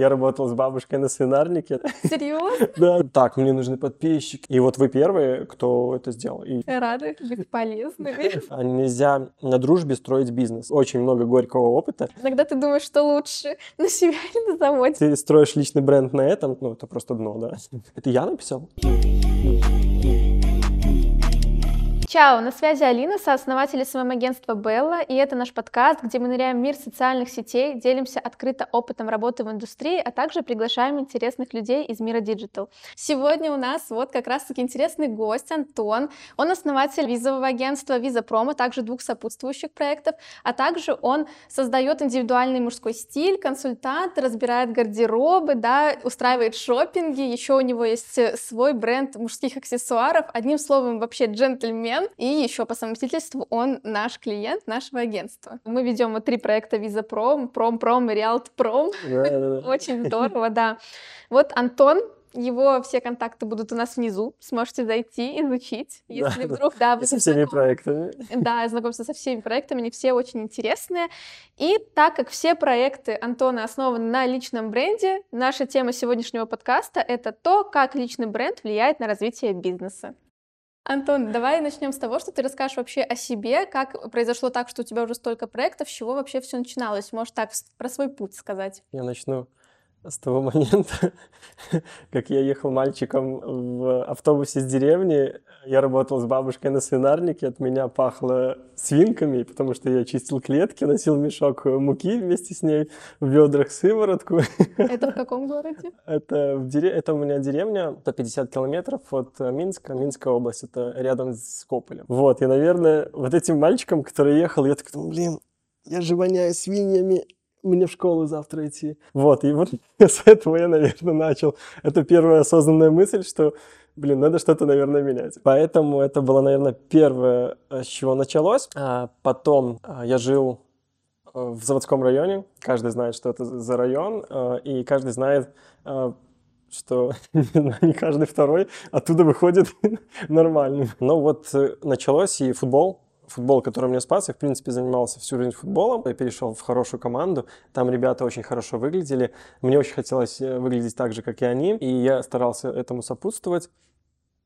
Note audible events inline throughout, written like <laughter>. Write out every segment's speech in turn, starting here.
Я работал с бабушкой на свинарнике. Серьезно? <laughs> Да. Так, мне нужны подписчики. И вот вы первые, кто это сделал. И Рады быть полезными. <laughs> а нельзя на дружбе строить бизнес. Очень много горького опыта. Иногда ты думаешь, что лучше на себя или на заводе. Ты строишь личный бренд на этом, ну, это просто дно, да. Это я написал? Чао, на связи Алина, сооснователь SMM-агентства Белла, и это наш подкаст, где мы ныряем в мир социальных сетей, делимся открыто опытом работы в индустрии, а также приглашаем интересных людей из мира digital. Сегодня у нас вот как раз-таки интересный гость Антон. Он основатель визового агентства Виза Промо, также двух сопутствующих проектов, а также он создает индивидуальный мужской стиль, консультант, разбирает гардеробы, да, устраивает шопинги, еще у него есть свой бренд мужских аксессуаров, одним словом, вообще джентльмен, и еще по совместительству он наш клиент нашего агентства. Мы ведем вот три проекта Виза Пром, Пром Пром и Пром. Да-да-да. Очень здорово, да. Вот Антон, его все контакты будут у нас внизу, сможете зайти, изучить, если Да, вдруг, да, вы И со всеми проектами. Да, знакомься со всеми проектами, они все очень интересные. И так как все проекты Антона основаны на личном бренде, наша тема сегодняшнего подкаста — это то, как личный бренд влияет на развитие бизнеса. Антон, давай начнем с того, что ты расскажешь вообще о себе, как произошло так, что у тебя уже столько проектов, с чего вообще все начиналось. Можешь так про свой путь сказать. Я начну с того момента, <laughs> как я ехал мальчиком в автобусе с деревни. Я работал с бабушкой на свинарнике, от меня пахло свинками, потому что я чистил клетки, носил мешок муки вместе с ней, в ведрах сыворотку. <laughs> Это в каком городе? Это, в дере- это у меня деревня, 150 километров от э, Минска, Минская область, это рядом с Кополем. Вот, и, наверное, вот этим мальчиком, который ехал, я такой, думаю, блин, я же воняю свиньями, мне в школу завтра идти. Вот, и вот с этого я, наверное, начал. Это первая осознанная мысль, что, блин, надо что-то, наверное, менять. Поэтому это было, наверное, первое, э, с чего началось. А потом а, я жил э, в заводском районе. Каждый знает, что это за район, э, и каждый знает, э, что <laughs> не каждый второй оттуда выходит <laughs> нормальным. Ну вот э, началось и футбол. Футбол, который меня спас, я, в принципе, занимался всю жизнь футболом. Я перешел в хорошую команду, там ребята очень хорошо выглядели. Мне очень хотелось э, выглядеть так же, как и они, и я старался этому сопутствовать.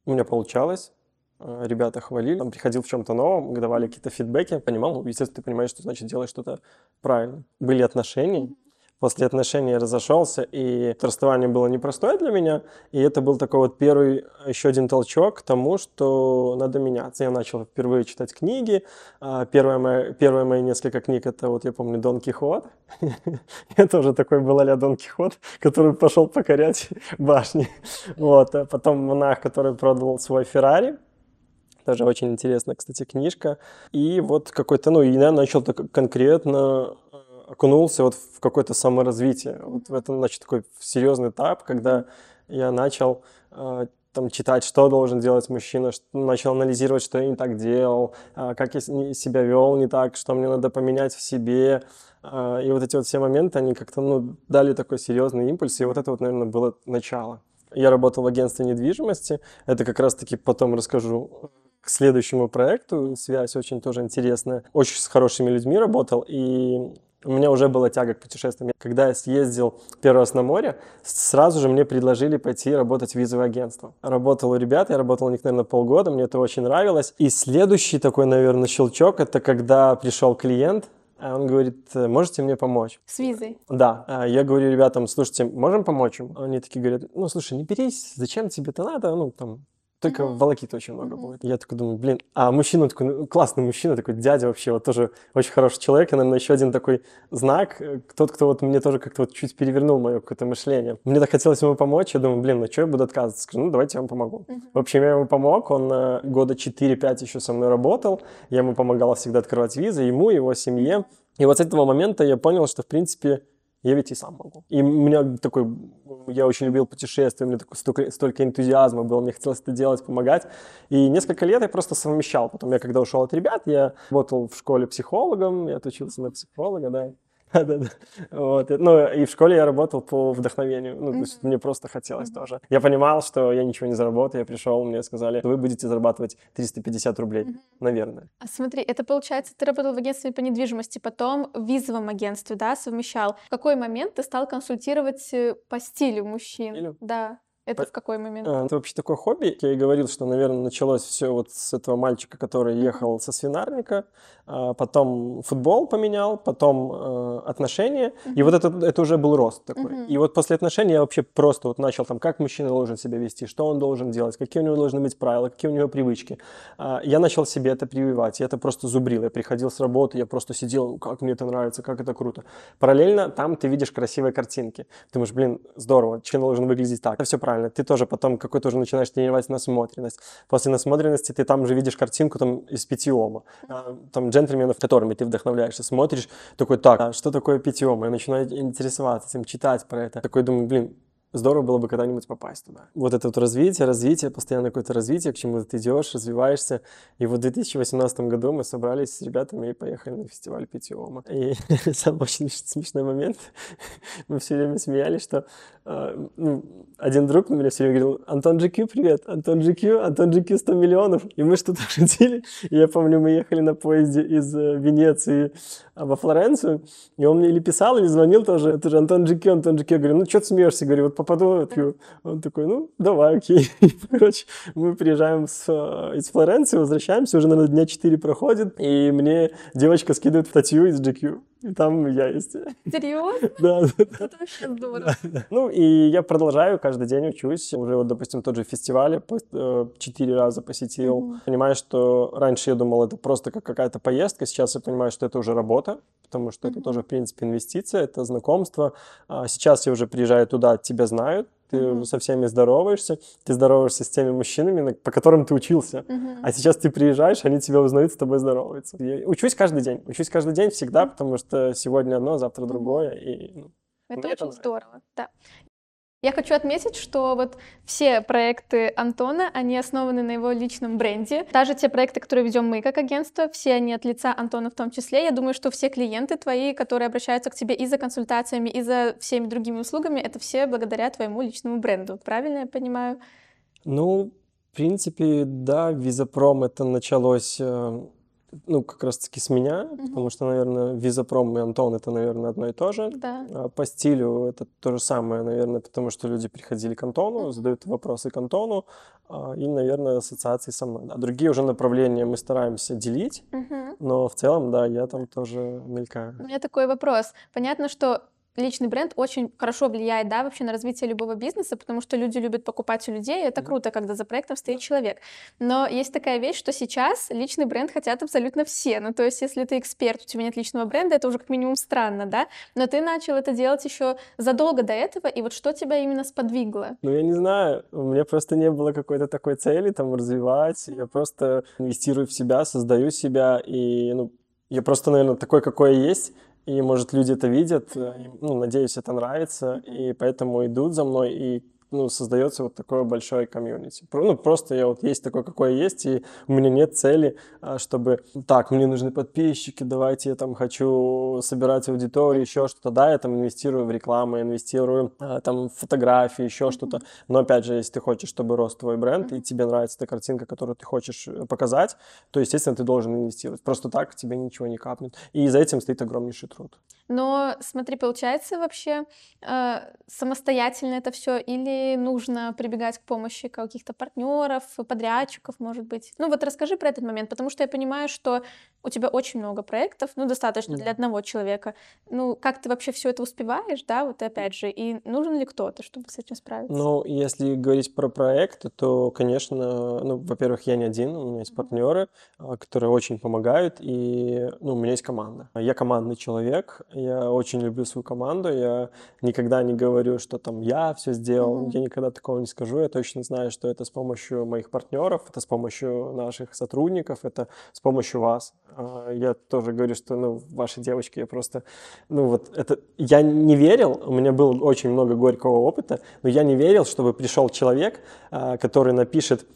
У меня получалось. Э, Ребята хвалили, там приходил в чем-то новом, давали какие-то фидбэки, понимал, ну, естественно, ты понимаешь, что значит делаешь что-то правильно. Были отношения, после отношений разошелся, и расставание было непростое для меня, и это был такой вот первый, еще один толчок к тому, что надо меняться. Я начал впервые читать книги. А, Первое мои, первые мои несколько книг, это вот я помню Дон Кихот. <laughs> Я тоже такой был а Дон Кихот, который пошел покорять <laughs> башни. Вот. А потом монах, который продал свой Феррари. Тоже очень интересная, кстати, книжка. И вот какой-то, ну, я начал так конкретно окунулся вот в какое-то саморазвитие. Вот в этом, значит, такой серьезный этап, когда я начал э, там читать, что должен делать мужчина, ш- начал анализировать, что я не так делал, а, как я себя вел не так, что мне надо поменять в себе. А, И вот эти вот все моменты, они как-то, ну, дали такой серьезный импульс, и вот это вот, наверное, было начало. Я работал в агентстве недвижимости, это как раз-таки потом расскажу к следующему проекту, связь очень тоже интересная. Очень с хорошими людьми работал, и у меня уже была тяга к путешествиям. Когда я съездил первый раз на море, сразу же мне предложили пойти работать в визовое агентство. Работал у ребят, я работал у них, наверное, полгода, мне это очень нравилось. И следующий такой, наверное, щелчок, это когда пришел клиент, а он говорит, «Э, можете мне помочь? С визой. Да, а я говорю ребятам, слушайте, можем помочь им? Они такие говорят, ну, слушай, не берись, зачем тебе это надо, ну, там, только Мгм. волокит очень много Мгм. будет. Я такой думаю, блин, а мужчина такой, ну, классный мужчина, такой дядя вообще, вот тоже очень хороший человек, и, наверное, еще один такой знак, э, тот, кто вот мне тоже как-то вот чуть перевернул мое какое-то мышление. Мне так хотелось ему помочь, я думаю, блин, ну что я буду отказываться? Скажу, ну, давайте я вам помогу. Мгм. В общем, я ему помог, он э, года 4-5 еще со мной работал, я ему помогал всегда открывать визы, ему, его семье. И вот с этого момента я понял, что, в принципе, я ведь и сам могу. И у меня такой, я очень любил путешествия, у меня такой, столько, столько энтузиазма было, мне хотелось это делать, помогать. И несколько лет я просто совмещал. Потом я, когда ушел от ребят, я работал в школе психологом, я отучился на психолога, да. Вот. Ну, и в школе я работал по вдохновению. Ну, то есть мне просто хотелось тоже. Я понимал, что я ничего не заработаю. Я пришел, мне сказали, вы будете зарабатывать 350 рублей. Наверное. А смотри, это получается, ты работал в агентстве по недвижимости, потом в визовом агентстве, да, совмещал. В какой момент ты стал консультировать э, по стилю мужчин? Да. Это в какой момент? А, Это вообще такое хобби. Я и говорил, что, наверное, началось все вот с этого мальчика, который ехал со свинарника, а потом футбол поменял, потом э, отношения, и вот это, это уже был рост такой. Мгм. И вот после отношений я вообще просто вот начал там, как мужчина должен себя вести, что он должен делать, какие у него должны быть правила, какие у него привычки. А, Я начал себе это прививать, я это просто зубрил. Я приходил с работы, я просто сидел, как мне это нравится, как это круто. Параллельно там ты видишь красивые картинки. Ты думаешь, блин, здорово, член должен выглядеть так. Это все правильно. Ты тоже потом какой-то уже начинаешь тренировать насмотренность. После насмотренности ты там уже видишь картинку там из питьема. А, Там джентльменов, которыми ты вдохновляешься, смотришь, такой, так, а что такое питьем? Я начинаю интересоваться этим, читать про это. Такой думаю, блин, Здорово было бы когда-нибудь попасть туда. Вот это вот развитие, развитие, постоянно какое-то развитие, к чему ты идешь, развиваешься. И вот в 2018 году мы собрались с ребятами и поехали на фестиваль Питиома. И <laughs> самый очень смешной момент, <laughs> мы все время смеялись, что э, ну, один друг на меня все время говорил, Антон GQ, привет, Антон GQ, Антон GQ 100 миллионов. И мы что-то <laughs> шутили. И я помню, мы ехали на поезде из э, Венеции а, во Флоренцию, и он мне или писал, или звонил тоже, это же Антон GQ, Антон GQ. Я говорю, ну что ты смеешься? Говорю, вот попаду. Он такой, ну давай, окей. <laughs> Короче, мы приезжаем с, э, из Флоренции, возвращаемся, уже, наверное, дня 4 проходит, и мне девочка скидывает статью из GQ. Там я есть. Серьезно? Да. Это вообще здорово. Ну, и я продолжаю, каждый день учусь. Уже вот, допустим, тот же фестиваль по- э, четыре раза посетил. Понимаю, что раньше я думал, это просто как какая-то поездка. Сейчас я понимаю, что это уже работа, потому что это тоже, в принципе, инвестиция, это знакомство. А сейчас я уже приезжаю туда, тебя знают, ты уже со всеми здороваешься, ты здороваешься с теми мужчинами, на- по которым ты учился. Мгм. А сейчас ты приезжаешь, они тебя узнают, с тобой здороваются. Я учусь каждый день. Учусь каждый день всегда, потому что сегодня одно, завтра другое. И, ну, Это это очень нравится. здорово, да. Я хочу отметить, что вот все проекты Антона, они основаны на его личном бренде. Даже те проекты, которые ведем мы как агентство, все они от лица Антона в том числе. Я думаю, что все клиенты твои, которые обращаются к тебе и за консультациями, и за всеми другими услугами, это все благодаря твоему личному бренду. Правильно я понимаю? Ну, в принципе, да, Визапром это началось, э, ну, как раз-таки с меня, потому что, наверное, Визапром и Антон это, наверное, одно и то же. Да. А по стилю это то же самое, наверное, потому что люди приходили к Антону, задают вопросы к Антону, а, и, наверное, ассоциации со мной. Да, другие уже направления мы стараемся делить, Мгм. но в целом, да, я там тоже мелькаю. У меня такой вопрос. Понятно, что личный бренд очень хорошо влияет, да, вообще на развитие любого бизнеса, потому что люди любят покупать у людей, и это круто, когда за проектом стоит человек. Но есть такая вещь, что сейчас личный бренд хотят абсолютно все. Ну, то есть, если ты эксперт, у тебя нет личного бренда, это уже как минимум странно, да? Но ты начал это делать еще задолго до этого, и вот что тебя именно сподвигло? Ну, я не знаю, у меня просто не было какой-то такой цели там развивать. Я просто инвестирую в себя, создаю себя, и, ну, я просто, наверное, такой, какой я есть, и, может, люди это видят, э, ну, надеюсь, это нравится, и поэтому идут за мной, и, ну, создается вот такое большое комьюнити. Ну, просто я вот есть такой, какой есть, и у меня нет цели, а, чтобы, так, мне нужны подписчики, давайте я там хочу собирать аудиторию, еще что-то. Да, я там инвестирую в рекламу, инвестирую а, там в фотографии, еще что-то. Но опять же, если ты хочешь, чтобы рос твой бренд, и тебе нравится эта картинка, которую ты хочешь э, показать, то, естественно, ты должен инвестировать. Просто так тебе ничего не капнет. И за этим стоит огромнейший труд. Но смотри, получается вообще э, самостоятельно это все или нужно прибегать к помощи каких-то партнеров, подрядчиков, может быть? Ну вот расскажи про этот момент, потому что я понимаю, что у тебя очень много проектов, ну достаточно для Да. одного человека. Ну как ты вообще все это успеваешь, да? Вот опять же, и нужен ли кто-то, чтобы с этим справиться? Ну, если говорить про проекты, то, конечно, ну, во-первых, я не один, у меня есть партнеры, а, которые очень помогают, и, ну, у меня есть команда. Я командный человек, я очень люблю свою команду, я никогда не говорю, что там я все сделал. Я никогда такого не скажу, я точно знаю, что это с помощью моих партнеров, это с помощью наших сотрудников, это с помощью вас. А, Я тоже говорю, что, ну, ваши девочки, я просто, ну, вот это, я не верил, у меня было очень много горького опыта, но я не верил, чтобы пришел человек, а, который напишет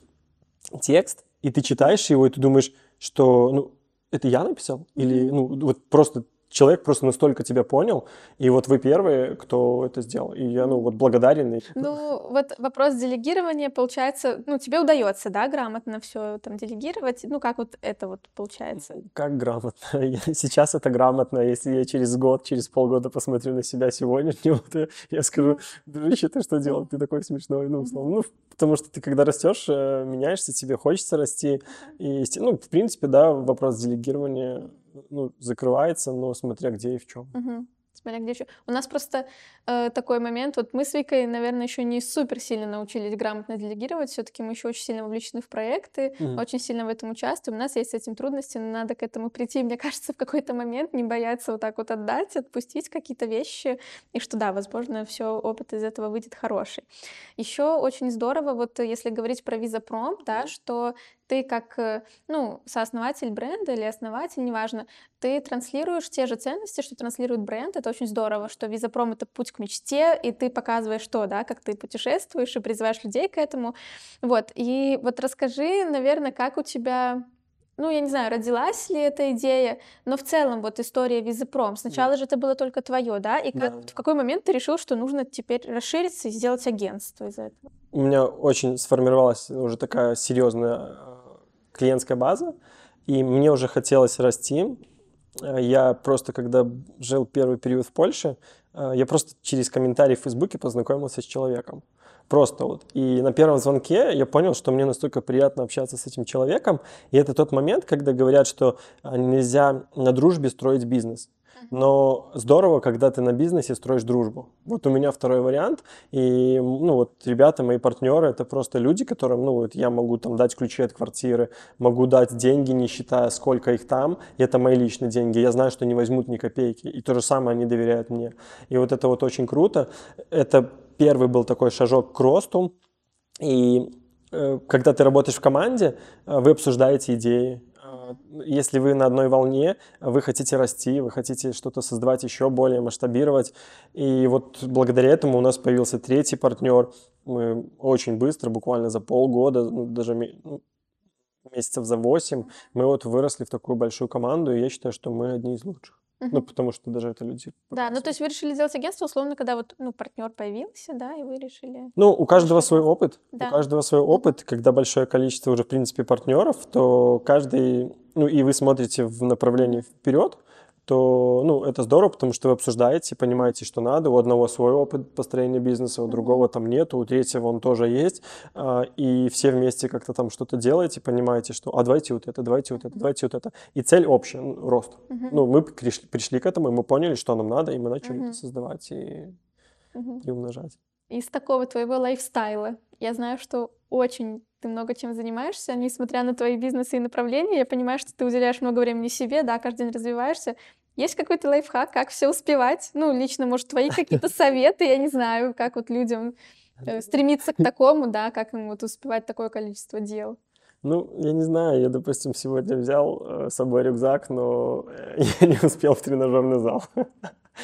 текст, и ты читаешь его, и ты думаешь, что, ну, это я написал? Или, ну, вот просто человек просто настолько тебя понял, и вот вы первые, кто это сделал. И я, ну, вот благодарен. Ну, вот вопрос делегирования, получается, ну, тебе удается, да, грамотно все там делегировать? Ну, как вот это вот получается? Как грамотно? <laughs> Сейчас это грамотно. Если я через год, через полгода посмотрю на себя сегодняшнего, <laughs> то я скажу, дружище, ты что делал? Ты такой смешной, ну, условно. Ну, потому что ты, когда растешь, э, меняешься, тебе хочется расти. И, ну, в принципе, да, вопрос делегирования ну, закрывается, но смотря где и в чем. Угу. Смотря где еще. У нас просто э, такой момент, вот мы с Викой, наверное, еще не супер сильно научились грамотно делегировать, все-таки мы еще очень сильно вовлечены в проекты, mm очень сильно в этом участвуем. У нас есть с этим трудности, но надо к этому прийти, мне <laughs> кажется, в какой-то момент, не бояться вот так вот отдать, отпустить какие-то вещи, и что да, возможно, все опыт из этого выйдет хороший. Еще очень здорово, вот если говорить про Визапром, да, mm что ты как, э, ну, сооснователь бренда или основатель, неважно, ты транслируешь те же ценности, что транслирует бренд. Это очень здорово, что Визапром — это путь к мечте, и ты показываешь то, да, как ты путешествуешь и призываешь людей к этому. Вот, и вот расскажи, наверное, как у тебя ну, я не знаю, родилась ли эта идея, но в целом вот история Визапром. Сначала да. же это было только твое, да? И как, да. в какой момент ты решил, что нужно теперь расшириться и сделать агентство из этого? У меня очень сформировалась уже такая серьезная клиентская база, и мне уже хотелось расти. Э, я просто, когда жил первый период в Польше, э, я просто через комментарий в Фейсбуке познакомился с человеком. Просто вот. И на первом звонке я понял, что мне настолько приятно общаться с этим человеком. И это тот момент, когда говорят, что э, нельзя на дружбе строить бизнес. Но здорово, когда ты на бизнесе строишь дружбу. Вот у меня второй вариант. И, ну, вот ребята, мои партнеры, это просто люди, которым, ну, вот я могу там дать ключи от квартиры, могу дать деньги, не считая, сколько их там. И это мои личные деньги. Я знаю, что не возьмут ни копейки. И то же самое они доверяют мне. И вот это вот очень круто. Это первый был такой шажок к росту. И э, когда ты работаешь в команде, э, вы обсуждаете идеи, если вы на одной волне, вы хотите расти, вы хотите что-то создавать еще более, масштабировать. И вот благодаря этому у нас появился третий партнер. Мы очень быстро, буквально за полгода, ну, даже ну, месяцев за восемь, мы вот выросли в такую большую команду, и я считаю, что мы одни из лучших. Угу. Ну, потому что даже это люди. Да, ну то есть вы решили сделать агентство, условно, когда вот ну, партнер появился, да, и вы решили. Ну, у каждого свой опыт. Да. У каждого свой опыт. Когда большое количество уже, в принципе, партнеров, то каждый, ну, и вы смотрите в направлении вперед, то ну, это здорово, потому что вы обсуждаете, понимаете, что надо. У одного свой опыт построения бизнеса, у другого там нет, у третьего он тоже есть. А, и все вместе как-то там что-то делаете, понимаете, что а давайте вот это, давайте вот это, давайте вот это. И цель общая, ну, рост. Uh-huh. Ну, мы пришли, пришли к этому, и мы поняли, что нам надо, и мы начали uh-huh. это создавать и, uh-huh. и умножать. Из такого твоего лайфстайла я знаю, что очень ты много чем занимаешься, несмотря на твои бизнесы и направления, я понимаю, что ты уделяешь много времени себе, да, каждый день развиваешься. Есть какой-то лайфхак, как все успевать? Ну, лично, может, твои какие-то <laughs> советы, я не знаю, как вот людям э, стремиться к <laughs> такому, да, как им вот успевать такое количество дел. Ну, я не знаю, я, допустим, сегодня взял э, с собой рюкзак, но <laughs> я не успел в тренажерный зал.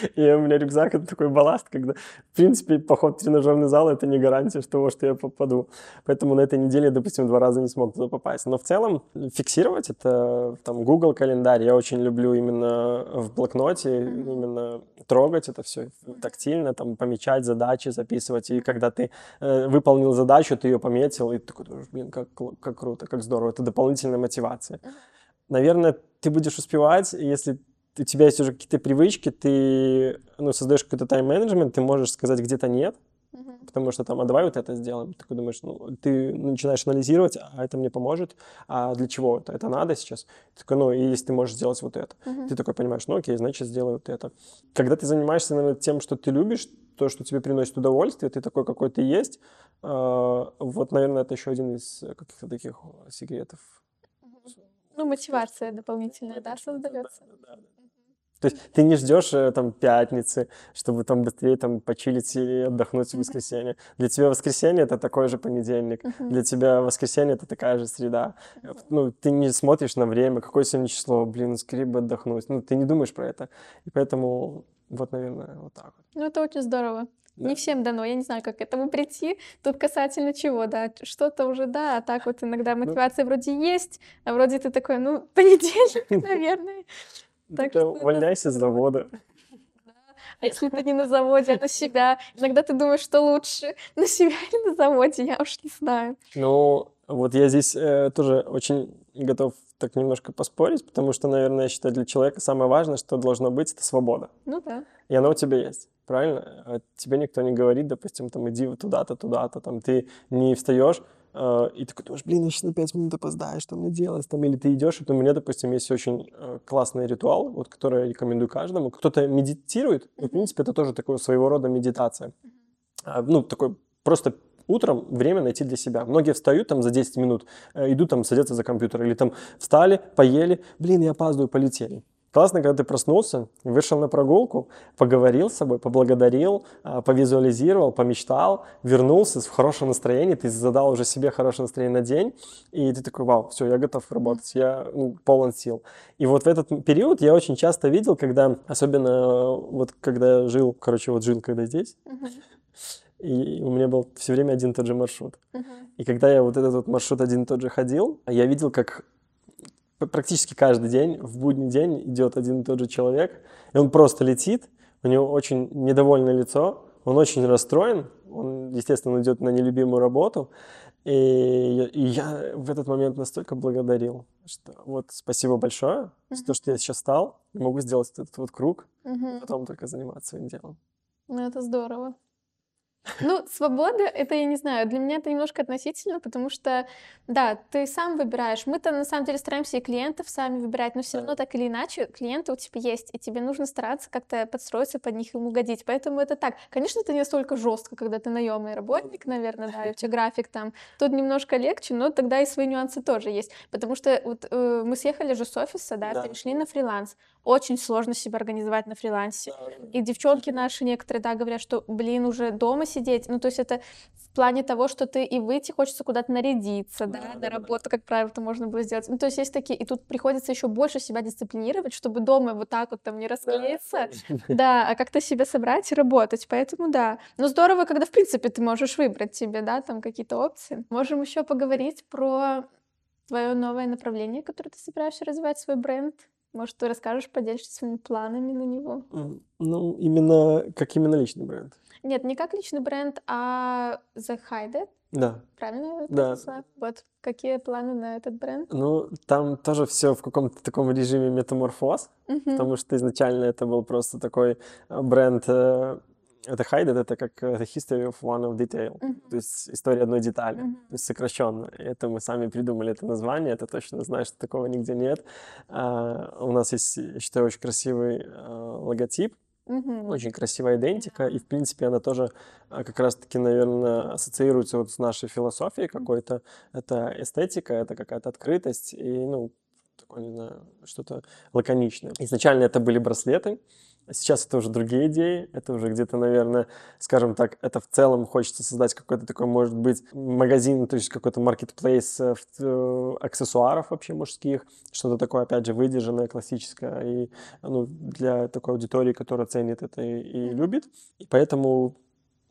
<laughs> И у меня рюкзак — это такой балласт, когда, в принципе, поход в тренажерный зал — это не гарантия того, что я попаду. Поэтому на этой неделе, допустим, два раза не смог туда попасть. Но в целом фиксировать это там Google календарь. Я очень люблю именно в блокноте, именно трогать это все тактильно, там помечать задачи, записывать. И когда ты э, выполнил задачу, ты ее пометил, и ты такой блин, как, как круто, как здорово. Это дополнительная мотивация. Наверное, ты будешь успевать, если у тебя есть уже какие-то привычки, ты ну, создаешь какой-то тайм-менеджмент, ты можешь сказать где-то нет, uh-huh. потому что там, а давай вот это сделаем. Ты такой думаешь, ну, ты начинаешь анализировать, а это мне поможет, а для чего это? Это надо сейчас? Ты такой, ну, и если ты можешь сделать вот это. Uh-huh. Ты такой понимаешь, ну, окей, значит, сделаю вот это. Когда ты занимаешься, наверное, тем, что ты любишь, то, что тебе приносит удовольствие, ты такой, какой ты есть, э, вот, наверное, это еще один из каких-то таких секретов. Ну, мотивация дополнительная, да, создается. Да, да, да. То есть ты не ждешь э, там пятницы, чтобы там быстрее там почилить и отдохнуть в воскресенье. Для тебя воскресенье это такой же понедельник. Для тебя воскресенье это такая же среда. Ну, ты не смотришь на время, какое сегодня число, блин, скорее бы отдохнуть. Ну, ты не думаешь про это. И поэтому вот, наверное, вот так вот. Ну, это очень здорово. Да. Не всем дано, я не знаю, как к этому прийти. Тут касательно чего, да, что-то уже, да, а так вот иногда ну мотивация ну, вроде есть, а вроде ты такой, ну, <laughs> понедельник, <laughs> наверное. Так Ты что увольняйся с завода. <laughs> А если ты не на заводе, а на себя? Иногда ты думаешь, что лучше, <laughs> на себя или на заводе, я уж не знаю. Ну, вот я здесь э, тоже очень готов так немножко поспорить, потому что, наверное, я считаю, для человека самое важное, что должно быть, это свобода. Ну да. И она у тебя есть, правильно? А тебе никто не говорит, допустим, там, иди туда-то, туда-то, там, ты не встаешь, и такой думаешь, блин, я сейчас на 5 минут опоздаю, что мне делать? Там, или ты идешь, вот у меня, допустим, есть очень э, классный ритуал, вот, который я рекомендую каждому. Кто-то медитирует, и, в принципе, это тоже такое своего рода медитация. А, ну, такой просто утром время найти для себя. Многие встают там за 10 минут, э, идут там садятся за компьютер, или там встали, поели, блин, я опаздываю, полетели. Классно, когда ты проснулся, вышел на прогулку, поговорил с собой, поблагодарил, а, повизуализировал, помечтал, вернулся в хорошем настроении, ты задал уже себе хорошее настроение на день, и ты такой, вау, все, я готов работать, я ну, полон сил. И вот в этот период я очень часто видел, когда, особенно э, вот когда я жил, короче, вот жил когда здесь, и у меня был все время один и тот же маршрут. Мгм. И когда я вот этот вот маршрут один и тот же ходил, я видел, как практически каждый день, в будний день идет один и тот же человек, и он просто летит, у него очень недовольное лицо, он очень расстроен, он, естественно, идет на нелюбимую работу, и я, и я в этот момент настолько благодарил, что вот спасибо большое за то, что я сейчас стал, могу сделать этот вот круг, Мгм. потом только заниматься своим делом. Ну, это здорово. Ну, свобода, это, я не знаю, для меня это немножко относительно, потому что, да, ты сам выбираешь. Мы-то, на самом деле, стараемся и клиентов сами выбирать, но все равно так или иначе клиенты у тебя есть, и тебе нужно стараться как-то подстроиться под них и им угодить. Поэтому это так. Конечно, это не настолько жестко, когда ты наемный работник, наверное, да, и у тебя график там. Тут немножко легче, но тогда и свои нюансы тоже есть. Потому что вот э, мы съехали же с офиса, да, Да. перешли на фриланс. Очень сложно себя организовать на фрилансе. И девчонки наши некоторые, да, говорят, что, блин, уже дома сидеть. Ну, то есть это в плане того, что ты и выйти хочется куда-то нарядиться, да, Да, на работу, как правило, это можно было сделать. Ну, то есть есть такие, и тут приходится еще больше себя дисциплинировать, чтобы дома вот так вот там не расклеиться, да, а как-то себя собрать и работать. Поэтому да. Но здорово, когда, в принципе, ты можешь выбрать себе, да, там какие-то опции. Можем еще поговорить про твое новое направление, которое ты собираешься развивать, свой бренд. Может, ты расскажешь, поделишься своими планами на него? Ну, именно, как именно личный бренд. Нет, не как личный бренд, а The Hided, Да. правильно Да. Вот, какие планы на этот бренд? Ну, там тоже все в каком-то таком режиме метаморфоз, Мгм. потому что изначально это был просто такой э, бренд, э, это Hided, это как э, The History of One of Detail, Мгм. то есть история одной детали, Мгм. то есть сокращенно. Это мы сами придумали это название, это точно знаю, что такого нигде нет. А, У нас есть, я считаю, очень красивый э, логотип, Мгм. очень красивая идентика, и, в принципе, она тоже а, как раз-таки, наверное, ассоциируется вот с нашей философией какой-то. Это эстетика, это какая-то открытость и, ну, такое, не знаю, что-то лаконичное. Изначально это были браслеты, а сейчас это уже другие идеи, это уже где-то, наверное, скажем так, это в целом хочется создать какой-то такой, может быть, магазин, то есть какой-то маркетплейс э, э, аксессуаров вообще мужских, что-то такое, опять же, выдержанное, классическое, и ну, для такой аудитории, которая ценит это и, и любит. И поэтому,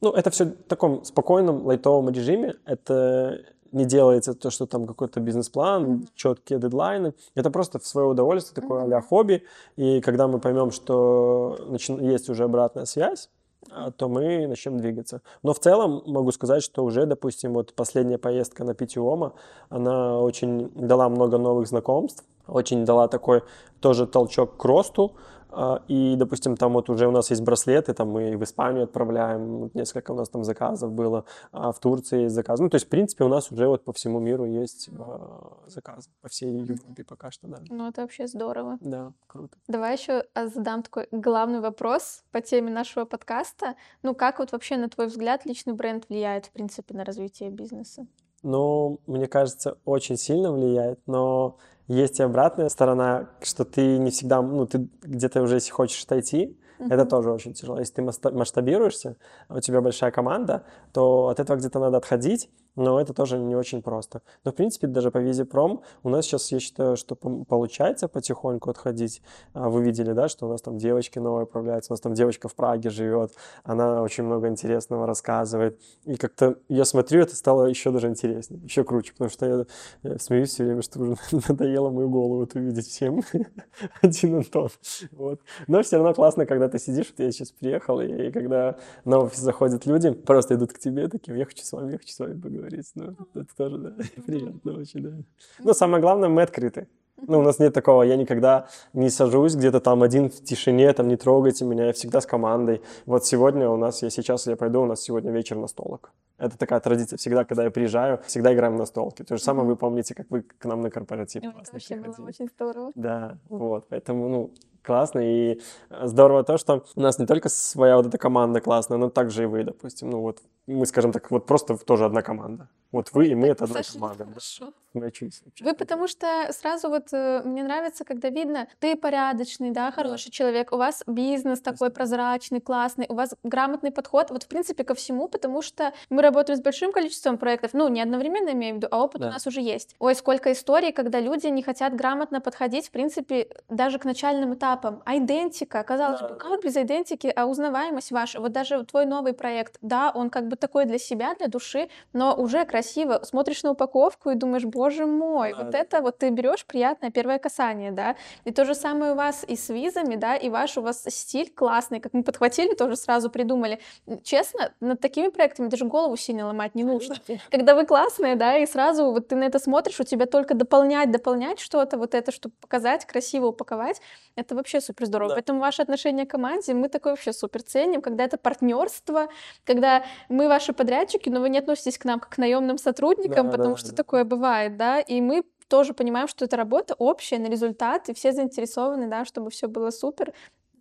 ну, это все в таком спокойном, лайтовом режиме. Это не делается то, что там какой-то бизнес-план, Мгм. четкие дедлайны. Это просто в свое удовольствие, такое Мгм. а хобби. И когда мы поймем, что начи- есть уже обратная связь, а, то мы начнем двигаться. Но в целом могу сказать, что уже, допустим, вот последняя поездка на Питиома, она очень дала много новых знакомств, очень дала такой тоже толчок к росту. А, И, допустим, там вот уже у нас есть браслеты, там мы в Испанию отправляем, вот несколько у нас там заказов было, а в Турции есть заказ. Ну, то есть, в принципе, у нас уже вот по всему миру есть а, заказы, по всей Европе пока что, да. Ну, это вообще здорово. Да, круто. Давай еще задам такой главный вопрос по теме нашего подкаста. Ну, как вот вообще, на твой взгляд, личный бренд влияет, в принципе, на развитие бизнеса? Ну, мне кажется, очень сильно влияет, но есть и обратная сторона, что ты не всегда, ну, ты где-то уже, если хочешь отойти, это тоже очень тяжело. Если ты масштабируешься, а у тебя большая команда, то от этого где-то надо отходить, но это тоже не очень просто. Но, в принципе, даже по Визипром у нас сейчас, я считаю, что получается потихоньку отходить. А, вы видели, да, что у нас там девочки новые появляются, у нас там девочка в Праге живет, она очень много интересного рассказывает. И как-то я смотрю, это стало еще даже интереснее, еще круче, потому что я, смеюсь все время, что уже <laughs> надоело мою голову вот увидеть всем <laughs> один Антон. Вот. Но все равно классно, когда ты сидишь, вот я сейчас приехал, и, и когда на офис заходят люди, просто идут к тебе такие, я хочу с вами, я хочу с вами поговорить. Ну, это тоже, да, приятно очень, да. Но самое главное, мы открыты. Ну, у нас нет такого, я никогда не сажусь где-то там один в тишине, там не трогайте меня, я всегда с командой. Вот сегодня у нас, я сейчас я пойду, у нас сегодня вечер на столок. Это такая традиция. Всегда, когда я приезжаю, всегда играем на столке. То же самое вы помните, как вы к нам на корпоратив. Это вообще было очень здорово. Да, вот. Поэтому, ну, классно. И здорово то, что у нас не только своя вот эта команда классная, но также и вы, допустим. Ну вот мы, скажем так, вот просто тоже одна команда. Вот вы и мы — это одна Саша, команда. хорошо. Учимся. Вы потому что сразу вот э, мне нравится, когда видно, ты порядочный, да, хороший человек, у вас бизнес такой прозрачный, классный, у вас грамотный подход, вот в принципе ко всему, потому что мы работаем с большим количеством проектов, ну не одновременно имею в виду, а опыт Да. у нас уже есть. Ой, сколько историй, когда люди не хотят грамотно подходить, в принципе, даже к начальным этапам. Айдентика, казалось Да, бы, как без идентики, а узнаваемость ваша, вот даже твой новый проект, да, он как бы такой для себя, для души, но уже красиво. Смотришь на упаковку и думаешь, боже мой, Да, вот это вот ты берешь приятное первое касание, да. И то же самое у вас и с визами, да, и ваш у вас стиль классный, как мы подхватили, тоже сразу придумали. Честно, над такими проектами даже голову сильно ломать не нужно. Когда вы классные, да, и сразу вот ты на это смотришь, у тебя только дополнять, дополнять что-то, вот это, чтобы показать, красиво упаковать, это вообще супер здорово. Да. Поэтому ваше отношение к команде мы такое вообще супер ценим, когда это партнерство, когда мы ваши подрядчики, но вы не относитесь к нам как к наемным сотрудникам, Да, потому да, что да. такое бывает, да, и мы тоже понимаем, что это работа общая на результат, и все заинтересованы, да, чтобы все было супер.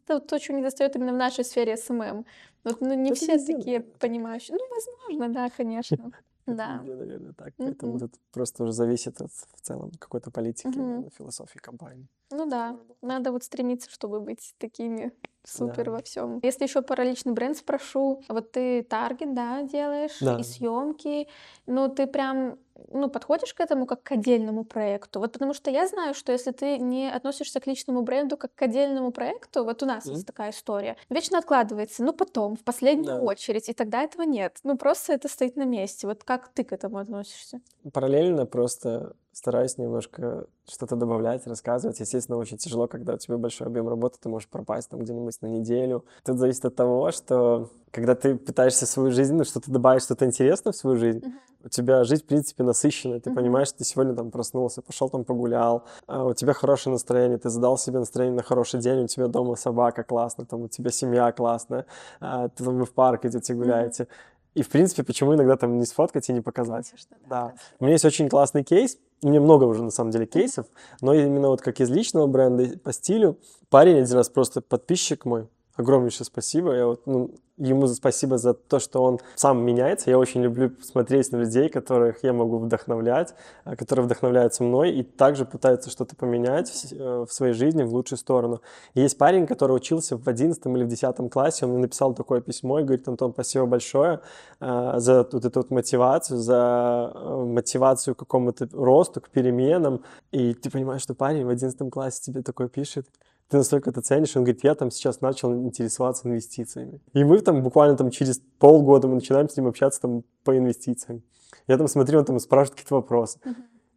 Это вот то, чего не достает именно в нашей сфере SMM. Вот, ну, не Это все везде, такие наверное, понимающие. Ну, возможно, да, конечно. <laughs> Да. Везде, наверное, так. Поэтому Мгм. это просто уже зависит от в целом какой-то политики, философии компании. Ну да, надо вот стремиться, чтобы быть такими супер Да. во всем. Если еще про личный бренд спрошу, вот ты target, да, делаешь, Да. и съемки, ну ты прям, ну, подходишь к этому как к отдельному проекту? Вот потому что я знаю, что если ты не относишься к личному бренду как к отдельному проекту, вот у нас Мгм. есть такая история, вечно откладывается, ну потом, в последнюю Да. очередь, и тогда этого нет. Ну просто это стоит на месте. Вот как ты к этому относишься? Параллельно просто стараюсь немножко что-то добавлять, рассказывать. Естественно, очень тяжело, когда у тебя большой объем работы, ты можешь пропасть там где-нибудь на неделю. Тут зависит от того, что когда ты пытаешься свою жизнь, ну, что-то добавить, что-то интересное в свою жизнь, Мгм. у тебя жизнь, в принципе, насыщенная. Ты Мгм. понимаешь, ты сегодня там проснулся, пошел там погулял, а у тебя хорошее настроение, ты задал себе настроение на хороший день, у тебя дома собака классная, там у тебя семья классная, а, ты там вы в парк идете гуляете. И, в принципе, почему иногда там не сфоткать и не показать? Конечно, Да. У меня есть очень классный кейс. У меня много уже, на самом деле, кейсов. Но именно вот как из личного бренда, по стилю. Парень один раз просто подписчик мой. Огромнейшее спасибо. Я вот, ну, ему спасибо за то, что он сам меняется. Я очень люблю смотреть на людей, которых я могу вдохновлять, а, которые вдохновляются мной и также пытаются что-то поменять в э, в своей жизни в лучшую сторону. И есть парень, который учился в 11 или в 10 классе, он мне написал такое письмо и говорит, Антон, спасибо большое а, за вот эту вот мотивацию, за э, мотивацию к какому-то росту, к переменам. И ты понимаешь, что парень в 11 классе тебе такое пишет, ты настолько это ценишь, он говорит, я там сейчас начал интересоваться инвестициями. И мы там буквально там через полгода мы начинаем с ним общаться там по инвестициям. Я там смотрю, он там спрашивает какие-то вопросы.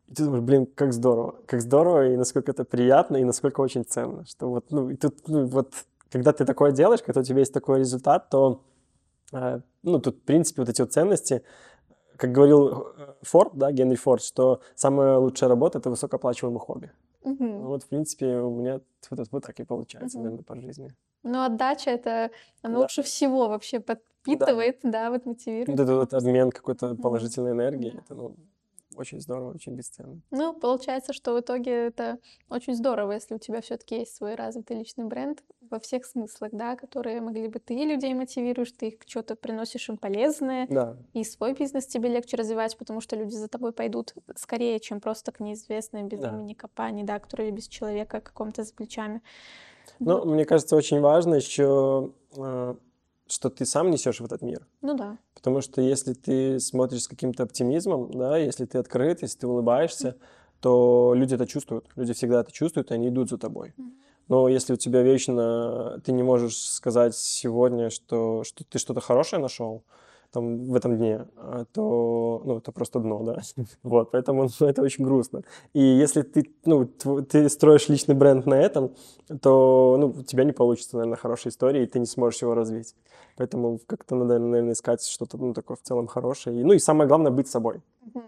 И ты думаешь, блин, как здорово, как здорово, и насколько это приятно, и насколько очень ценно, что вот, ну, и тут, ну, вот, когда ты такое делаешь, когда у тебя есть такой результат, то, э, ну, тут, в принципе, вот эти вот ценности, как говорил э, Форд, да, Генри Форд, что самая лучшая работа — это высокооплачиваемое хобби. Ну, Вот, в принципе, у меня вот, вот так и получается, Мгм. наверное, по жизни. Ну, отдача это она Да. лучше всего вообще подпитывает, да, вот мотивирует. Вот этот вот обмен какой-то положительной энергией, Да. это, ну, очень здорово, очень бесценно. Ну, получается, что в итоге это очень здорово, если у тебя все-таки есть свой развитый личный бренд во всех смыслах, да, которые могли бы ты людей мотивируешь, ты их что-то приносишь им полезное, Да, и свой бизнес тебе легче развивать, потому что люди за тобой пойдут скорее, чем просто к неизвестной без Да. имени компании, да, которая без человека каком-то за плечами. Ну, Вот. мне кажется, очень важно еще э, что ты сам несешь в этот мир. Ну да. Потому что если ты смотришь с каким-то оптимизмом, да, если ты открыт, если ты улыбаешься, то люди это чувствуют. Люди всегда это чувствуют, и они идут за тобой. Но если у тебя вечно ты не можешь сказать сегодня, что, что ты что-то хорошее нашел, там, в этом дне, а, то, ну, это просто дно, да. <laughs> Вот, поэтому ну, это очень грустно. И если ты, ну, ты строишь личный бренд на этом, то, ну, у тебя не получится, наверное, хорошей истории, и ты не сможешь его развить. Поэтому как-то надо, наверное, искать что-то, ну, такое в целом хорошее. И, ну, и самое главное, быть собой.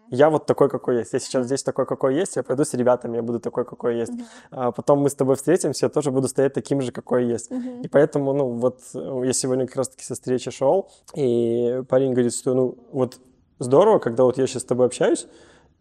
Я вот такой, какой есть. Я сейчас здесь такой, какой есть. Я пойду с ребятами, я буду такой, какой есть. А потом мы с тобой встретимся, я тоже буду стоять таким же, какой есть. И поэтому, ну, вот э, я сегодня как раз-таки со встречи шел, и парень говорит, что, ну, вот здорово, когда вот я сейчас с тобой общаюсь,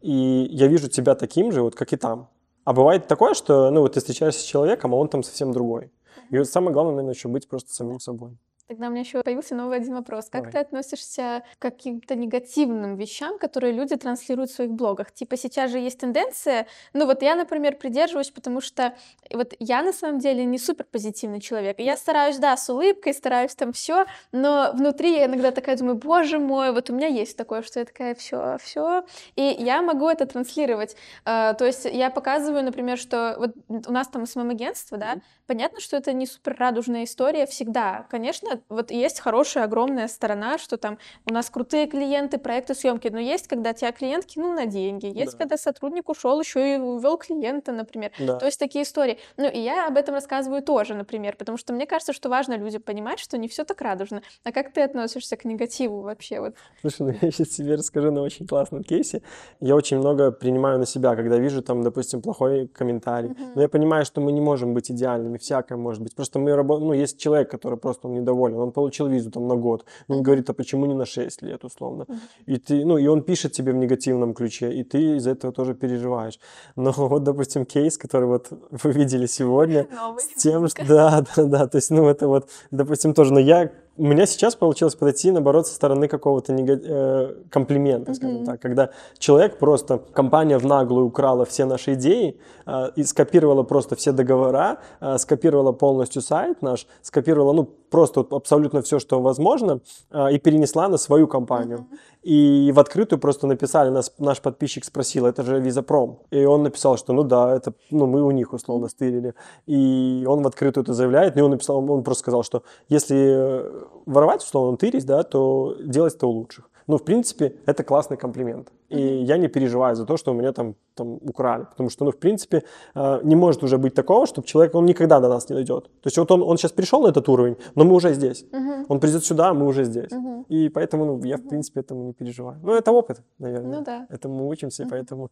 и я вижу тебя таким же, вот как и там. А бывает такое, что, ну, вот ты встречаешься с человеком, а он там совсем другой. И вот самое главное, наверное, еще быть просто самим собой. Тогда у меня еще появился новый один вопрос. Как Давай. ты относишься к каким-то негативным вещам, которые люди транслируют в своих блогах? Типа сейчас же есть тенденция, ну вот я, например, придерживаюсь, потому что вот я на самом деле не супер позитивный человек. я стараюсь, да, с улыбкой, стараюсь там все, но внутри я иногда такая думаю, боже мой, вот у меня есть такое, что я такая, все, все, и я могу это транслировать. Uh, то есть я показываю, например, что вот у нас там СММ-агентство, да, понятно, что это не супер радужная история всегда. Конечно, вот есть хорошая, огромная сторона, что там у нас крутые клиенты, проекты съемки, но есть, когда тебя клиент кинул на деньги, есть, да. когда сотрудник ушел еще и увел клиента, например. Да. То есть такие истории. Ну, и я об этом рассказываю тоже, например, потому что мне кажется, что важно людям понимать, что не все так радужно. А как ты относишься к негативу вообще? Вот? Слушай, ну <laughs> я сейчас тебе расскажу на очень классном кейсе. Я очень много принимаю на себя, когда вижу там, допустим, плохой комментарий. Uh-huh. Но я понимаю, что мы не можем быть идеальными, всякое может быть. Просто мы работаем, ну, есть человек, который просто недоволен доволен, он получил визу там на год, он говорит, а почему не на 6 лет, условно. И ты, ну, и он пишет тебе в негативном ключе, и ты из этого тоже переживаешь. Но <laughs> вот, допустим, кейс, который вот <laughs> вы видели сегодня, Новый. с тем, что, <laughs> да, да, да, то есть, ну, это вот, допустим, тоже, но я у меня сейчас получилось подойти, наоборот, со стороны какого-то нега... э, комплимента, скажем mm-hmm. так, когда человек просто, компания в наглую украла все наши идеи, э, и скопировала просто все договора, э, скопировала полностью сайт наш, скопировала, ну, просто абсолютно все, что возможно, э, и перенесла на свою компанию. Mm-hmm. И в открытую просто написали, нас, наш подписчик спросил, это же Визапром. И он написал, что ну да, это, ну мы у них условно стырили. И он в открытую это заявляет, и он написал, он просто сказал, что если воровать условно тырить, да, то делать это у лучших. Ну, в принципе, это классный комплимент. И я не переживаю за то, что у меня там, там украли. Потому что, ну, в принципе, э, не может уже быть такого, чтобы человек, он никогда до нас не дойдет. То есть вот он, он сейчас пришел на этот уровень, но мы уже здесь. Mm-hmm. Он придет сюда, мы уже здесь. Mm-hmm. И поэтому ну, я, в принципе, этому не переживаю. Ну, это опыт, наверное. Ну да. Это мы учимся, mm-hmm. поэтому...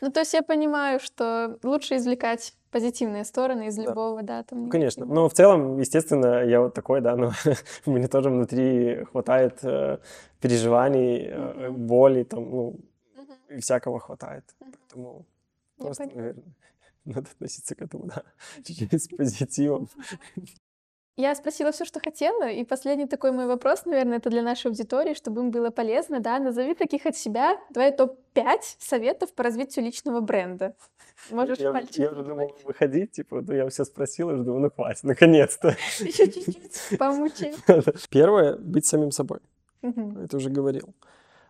Ну, то есть я понимаю, что лучше извлекать позитивные стороны из да. любого, да, там. Конечно. Но в целом, естественно, я вот такой, да, но <laughs> мне тоже внутри хватает э, переживаний, э, боли, там, ну, и всякого хватает. Поэтому Я просто, понимаю. наверное, <laughs> надо относиться к этому, да, <laughs> чуть-чуть с позитивом. Я спросила все, что хотела, и последний такой мой вопрос, наверное, это для нашей аудитории, чтобы им было полезно, да, назови таких от себя, твои топ-5 советов по развитию личного бренда. Можешь я, пальчик я уже думал выходить, типа, ну я все спросила, уже думаю, ну хватит, наконец-то. <laughs> Еще чуть-чуть, помучай. Первое, быть самим собой. Это уже говорил.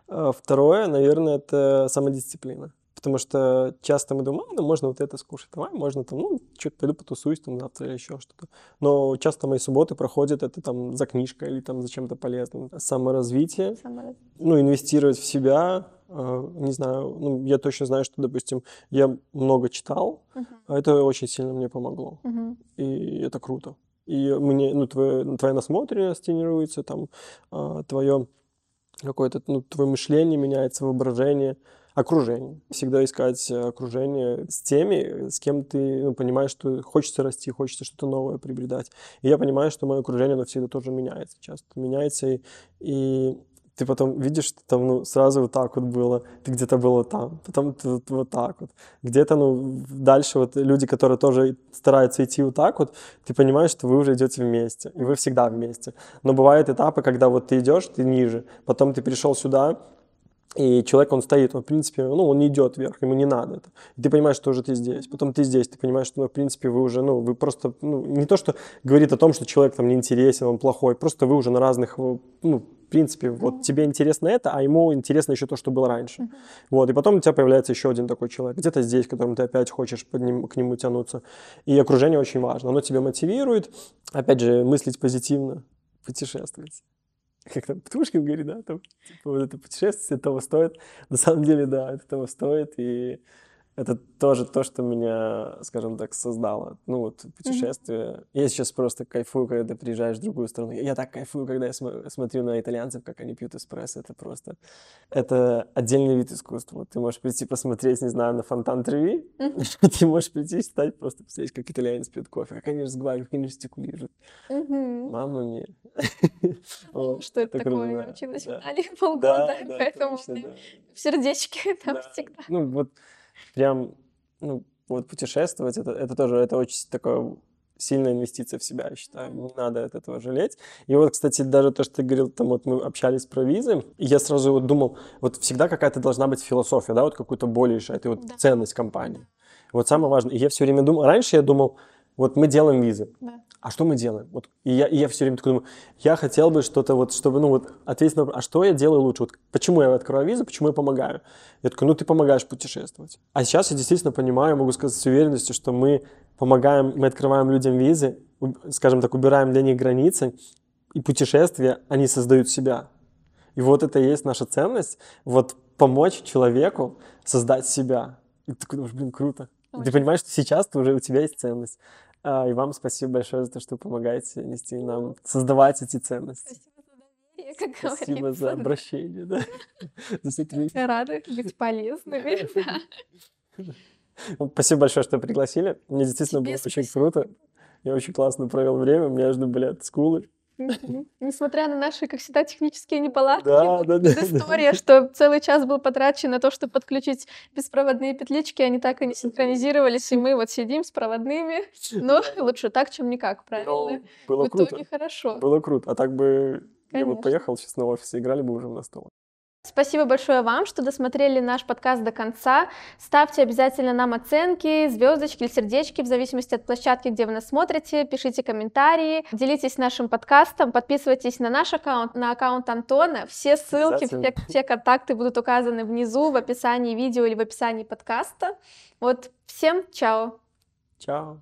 А второе, наверное, это самодисциплина. Потому что часто мы думаем, ну, можно вот это скушать, давай, можно там, ну, что-то пойду потусуюсь там завтра или еще что-то. Но часто мои субботы проходят это там за книжкой или там за чем-то полезным. Саморазвитие, Саморазвитие. ну, инвестировать в себя, э, не знаю, ну, я точно знаю, что, допустим, я много читал, uh-huh. а это очень сильно мне помогло. Uh-huh. И это круто. И мне, ну, твоя, твоя насмотренность тренируется, там, э, твое какое-то, ну, твое мышление меняется, воображение, окружение. Всегда искать окружение с теми, с кем ты ну, понимаешь, что хочется расти, хочется что-то новое приобретать. И я понимаю, что мое окружение, оно всегда тоже меняется, часто меняется, и, и ты потом видишь, что там ну, сразу вот так вот было, ты где-то было там, потом ты вот, вот так вот. Где-то ну, дальше вот люди, которые тоже стараются идти вот так вот, ты понимаешь, что вы уже идете вместе, и вы всегда вместе. Но бывают этапы, когда вот ты идешь, ты ниже, потом ты пришел сюда, и человек, он стоит, он, в принципе, ну, он не идет вверх, ему не надо это. И ты понимаешь, что уже ты здесь. Потом ты здесь, ты понимаешь, что, ну, в принципе, вы уже, ну, вы просто, ну, не то, что говорит о том, что человек там неинтересен, он плохой, просто вы уже на разных, ну, в принципе, вот тебе интересно это, а ему интересно еще то, что было раньше. Вот, и потом у тебя появляется еще один такой человек, где-то здесь, которым ты опять хочешь под ним, к нему тянуться. И окружение очень важно, оно тебя мотивирует, опять же, мыслить позитивно, путешествовать как там Птушкин говорит, да, там, типа, вот это путешествие того стоит. На самом деле, да, это того стоит, и это тоже то, что меня, скажем так, создало. Ну вот путешествие. Mm-hmm. Я сейчас просто кайфую, когда ты приезжаешь в другую страну. Я так кайфую, когда я см- смотрю на итальянцев, как они пьют эспрессо. Это просто... Это отдельный вид искусства. Ты можешь прийти посмотреть, не знаю, на фонтан Треви. Mm-hmm. <laughs> ты можешь прийти и стать просто посмотреть, как итальянец пьет кофе, как они разговаривают, как они жестикулируют. Mm-hmm. Мама мне. <laughs> Что это такое? Я училась в Италии полгода, <laughs> поэтому в сердечке <laughs> там всегда. Ну вот прям, ну, вот путешествовать, это, это тоже, это очень такое сильная инвестиция в себя, я считаю. Не надо от этого жалеть. И вот, кстати, даже то, что ты говорил, там вот мы общались про визы, и я сразу вот думал, вот всегда какая-то должна быть философия, да, вот какую-то более это вот да. ценность компании. Вот самое важное. И я все время думал, раньше я думал, вот мы делаем визы. Да а что мы делаем? Вот, и, я, и я все время такой думаю, я хотел бы что-то вот, чтобы, ну вот, ответить на вопрос, а что я делаю лучше? Вот, почему я открываю визу, почему я помогаю? Я такой, ну ты помогаешь путешествовать. А сейчас я действительно понимаю, могу сказать с уверенностью, что мы помогаем, мы открываем людям визы, скажем так, убираем для них границы, и путешествия, они создают себя. И вот это и есть наша ценность, вот помочь человеку создать себя. И ты такой думаешь, блин, круто. И ты понимаешь, что сейчас ты уже у тебя есть ценность. А, и вам спасибо большое за то, что помогаете нести нам, создавать эти ценности. Спасибо за доверие, как Спасибо за обращение, да. <laughs> За Рада быть полезными. <laughs> Ну, спасибо большое, что пригласили. Мне действительно было очень круто. Я очень классно провел время. У меня жду, блядь, скулы. Несмотря на наши, как всегда, технические неполадки, да, да, да, история, да. что целый час был потрачен на то, чтобы подключить беспроводные петлички, они так и не синхронизировались, и мы вот сидим с проводными. Но лучше так, чем никак, правильно? Но было В круто. итоге хорошо. Было круто. А так бы Конечно. я бы поехал сейчас на офис, играли бы уже на стол. Спасибо большое вам, что досмотрели наш подкаст до конца. Ставьте обязательно нам оценки, звездочки или сердечки, в зависимости от площадки, где вы нас смотрите. Пишите комментарии, делитесь нашим подкастом, подписывайтесь на наш аккаунт, на аккаунт Антона. Все ссылки, все, все контакты будут указаны внизу, в описании видео или в описании подкаста. Вот, всем чао! Чао!